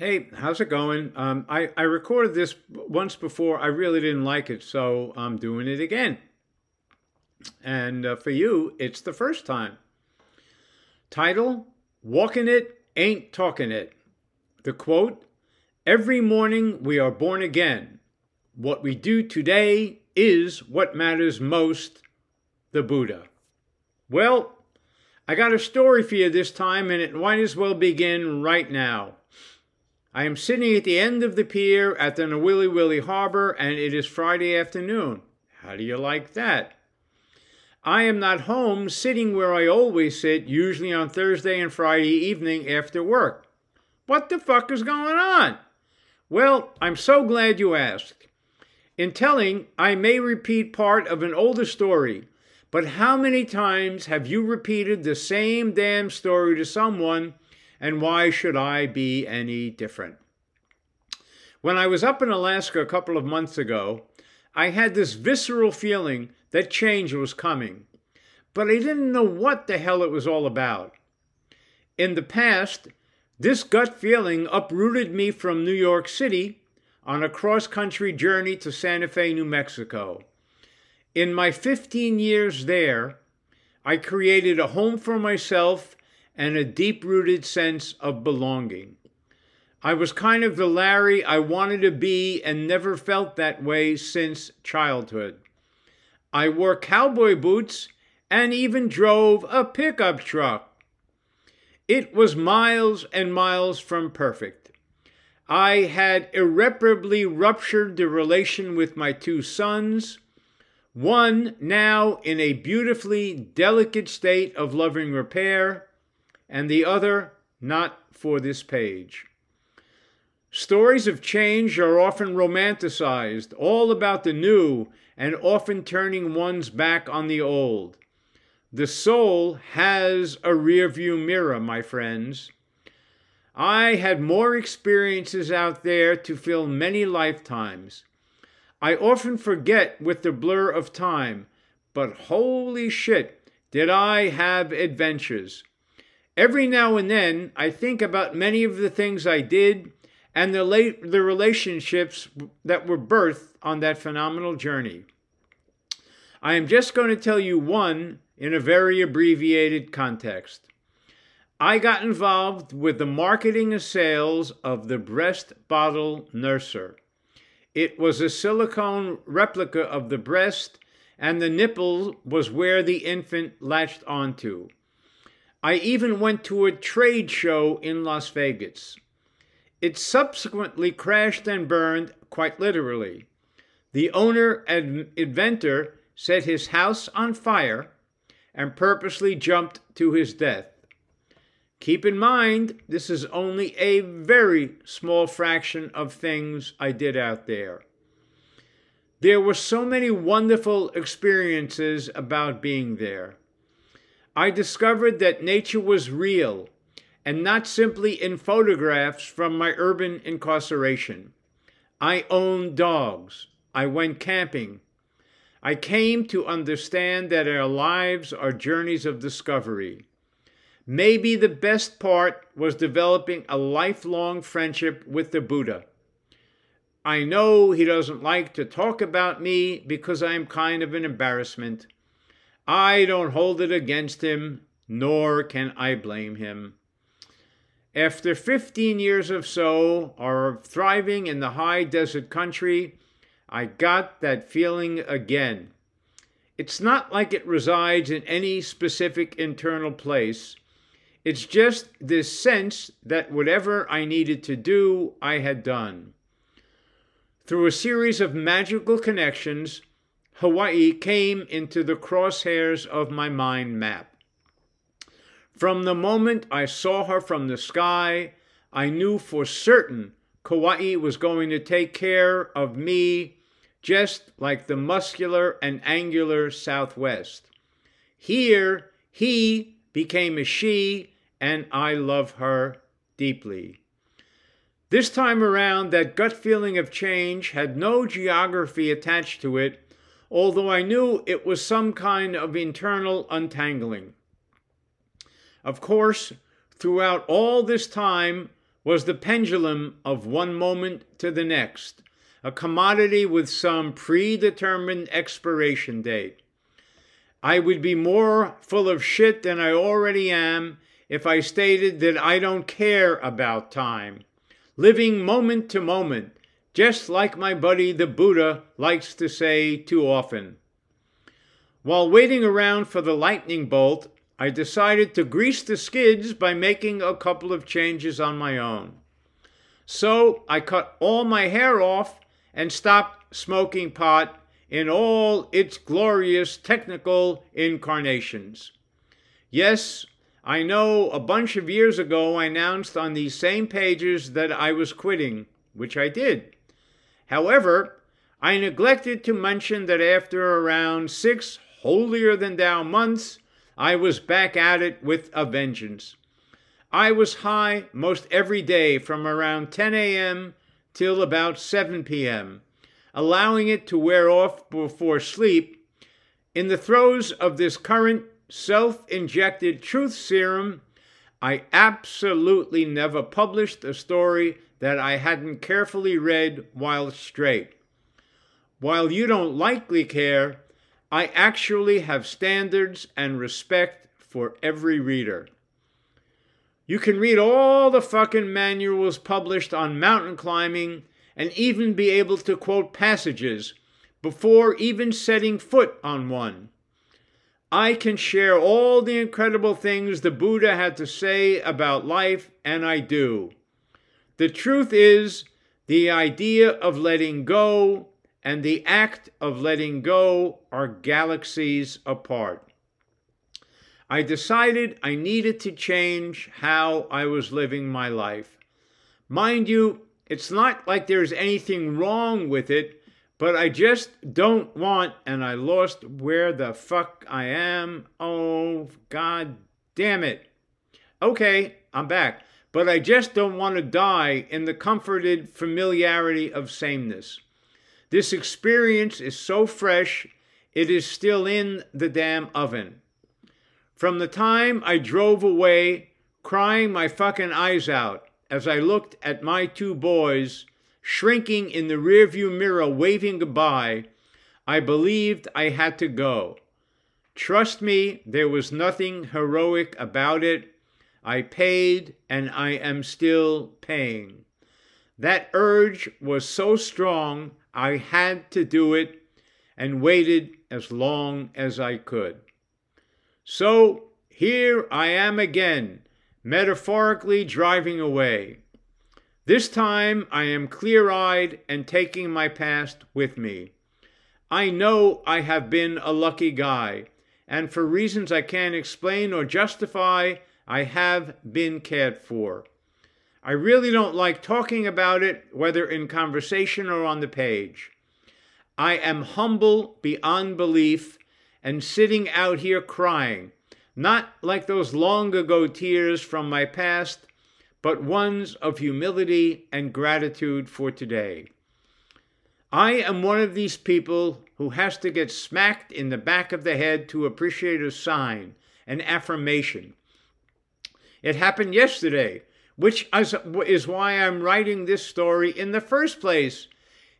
Hey, how's it going? Um, I, I recorded this once before. I really didn't like it, so I'm doing it again. And uh, for you, it's the first time. Title Walking It Ain't Talking It. The quote Every morning we are born again. What we do today is what matters most. The Buddha. Well, I got a story for you this time, and it might as well begin right now. I am sitting at the end of the pier at the Nawiliwili Harbor, and it is Friday afternoon. How do you like that? I am not home sitting where I always sit, usually on Thursday and Friday evening after work. What the fuck is going on? Well, I'm so glad you asked. In telling, I may repeat part of an older story, but how many times have you repeated the same damn story to someone and why should I be any different? When I was up in Alaska a couple of months ago, I had this visceral feeling that change was coming, but I didn't know what the hell it was all about. In the past, this gut feeling uprooted me from New York City on a cross country journey to Santa Fe, New Mexico. In my 15 years there, I created a home for myself and a deep rooted sense of belonging. I was kind of the Larry I wanted to be and never felt that way since childhood. I wore cowboy boots and even drove a pickup truck. It was miles and miles from perfect. I had irreparably ruptured the relation with my two sons, one now in a beautifully delicate state of loving repair, and the other not for this page. Stories of change are often romanticized, all about the new, and often turning one's back on the old. The soul has a rearview mirror, my friends. I had more experiences out there to fill many lifetimes. I often forget with the blur of time, but holy shit, did I have adventures. Every now and then, I think about many of the things I did and the, late, the relationships that were birthed on that phenomenal journey. I am just going to tell you one in a very abbreviated context. I got involved with the marketing and sales of the breast bottle nurser. It was a silicone replica of the breast, and the nipple was where the infant latched onto. I even went to a trade show in Las Vegas. It subsequently crashed and burned, quite literally. The owner and inventor set his house on fire and purposely jumped to his death. Keep in mind, this is only a very small fraction of things I did out there. There were so many wonderful experiences about being there. I discovered that nature was real and not simply in photographs from my urban incarceration. I owned dogs. I went camping. I came to understand that our lives are journeys of discovery. Maybe the best part was developing a lifelong friendship with the Buddha. I know he doesn't like to talk about me because I am kind of an embarrassment. I don't hold it against him, nor can I blame him. After 15 years or so of thriving in the high desert country, I got that feeling again. It's not like it resides in any specific internal place. It's just this sense that whatever I needed to do, I had done. Through a series of magical connections, Hawaii came into the crosshairs of my mind map. From the moment I saw her from the sky, I knew for certain Kauai was going to take care of me just like the muscular and angular Southwest. Here, he became a she, and I love her deeply. This time around, that gut feeling of change had no geography attached to it although I knew it was some kind of internal untangling. Of course, throughout all this time, was the pendulum of one moment to the next, a commodity with some predetermined expiration date. I would be more full of shit than I already am if I stated that I don't care about time, living moment to moment, just like my buddy the Buddha likes to say too often. While waiting around for the lightning bolt, I decided to grease the skids by making a couple of changes on my own. So I cut all my hair off and stopped smoking pot in all its glorious technical incarnations. Yes, I know a bunch of years ago I announced on these same pages that I was quitting, which I did. However, I neglected to mention that after around six holier than thou months, I was back at it with a vengeance. I was high most every day from around 10 a.m. till about 7 p.m allowing it to wear off before sleep, in the throes of this current self injected truth serum, I absolutely never published a story that I hadn't carefully read while straight. While you don't likely care, I actually have standards and respect for every reader. You can read all the fucking manuals published on mountain climbing and even be able to quote passages before even setting foot on one. I can share all the incredible things the Buddha had to say about life, and I do. The truth is, the idea of letting go and the act of letting go are galaxies apart. I decided I needed to change how I was living my life. Mind you, it's not like there's anything wrong with it, but I just don't want, and I lost where the fuck I am. Oh, god damn it. Okay, I'm back. But I just don't want to die in the comforted familiarity of sameness. This experience is so fresh, it is still in the damn oven. From the time I drove away, crying my fucking eyes out, as I looked at my two boys shrinking in the rearview mirror waving goodbye, I believed I had to go. Trust me, there was nothing heroic about it. I paid and I am still paying. That urge was so strong, I had to do it and waited as long as I could. So here I am again metaphorically driving away. This time I am clear eyed and taking my past with me. I know I have been a lucky guy, and for reasons I can't explain or justify, I have been cared for. I really don't like talking about it, whether in conversation or on the page. I am humble beyond belief and sitting out here crying not like those long ago tears from my past, but ones of humility and gratitude for today. I am one of these people who has to get smacked in the back of the head to appreciate a sign, an affirmation. It happened yesterday, which is why I'm writing this story in the first place,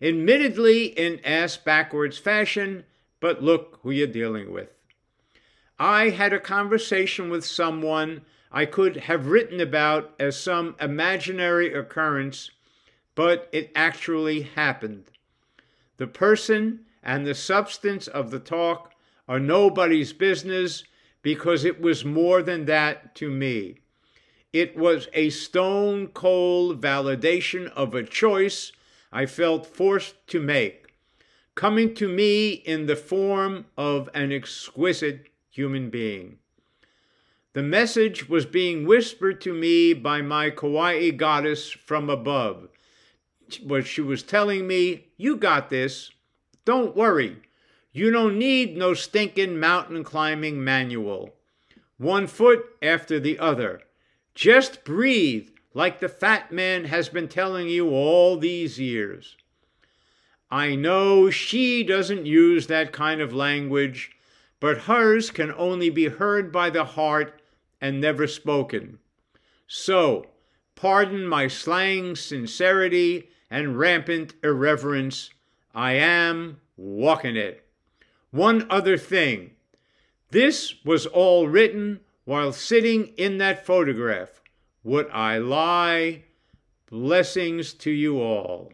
admittedly in ass backwards fashion, but look who you're dealing with. I had a conversation with someone I could have written about as some imaginary occurrence, but it actually happened. The person and the substance of the talk are nobody's business because it was more than that to me. It was a stone cold validation of a choice I felt forced to make, coming to me in the form of an exquisite human being. The message was being whispered to me by my Kauai goddess from above. What she was telling me, you got this. Don't worry. You don't need no stinking mountain climbing manual. One foot after the other. Just breathe like the fat man has been telling you all these years. I know she doesn't use that kind of language but hers can only be heard by the heart and never spoken. So, Pardon my slang sincerity and rampant irreverence. I am walking it. One other thing. This was all written while sitting in that photograph. Would I lie? Blessings to you all.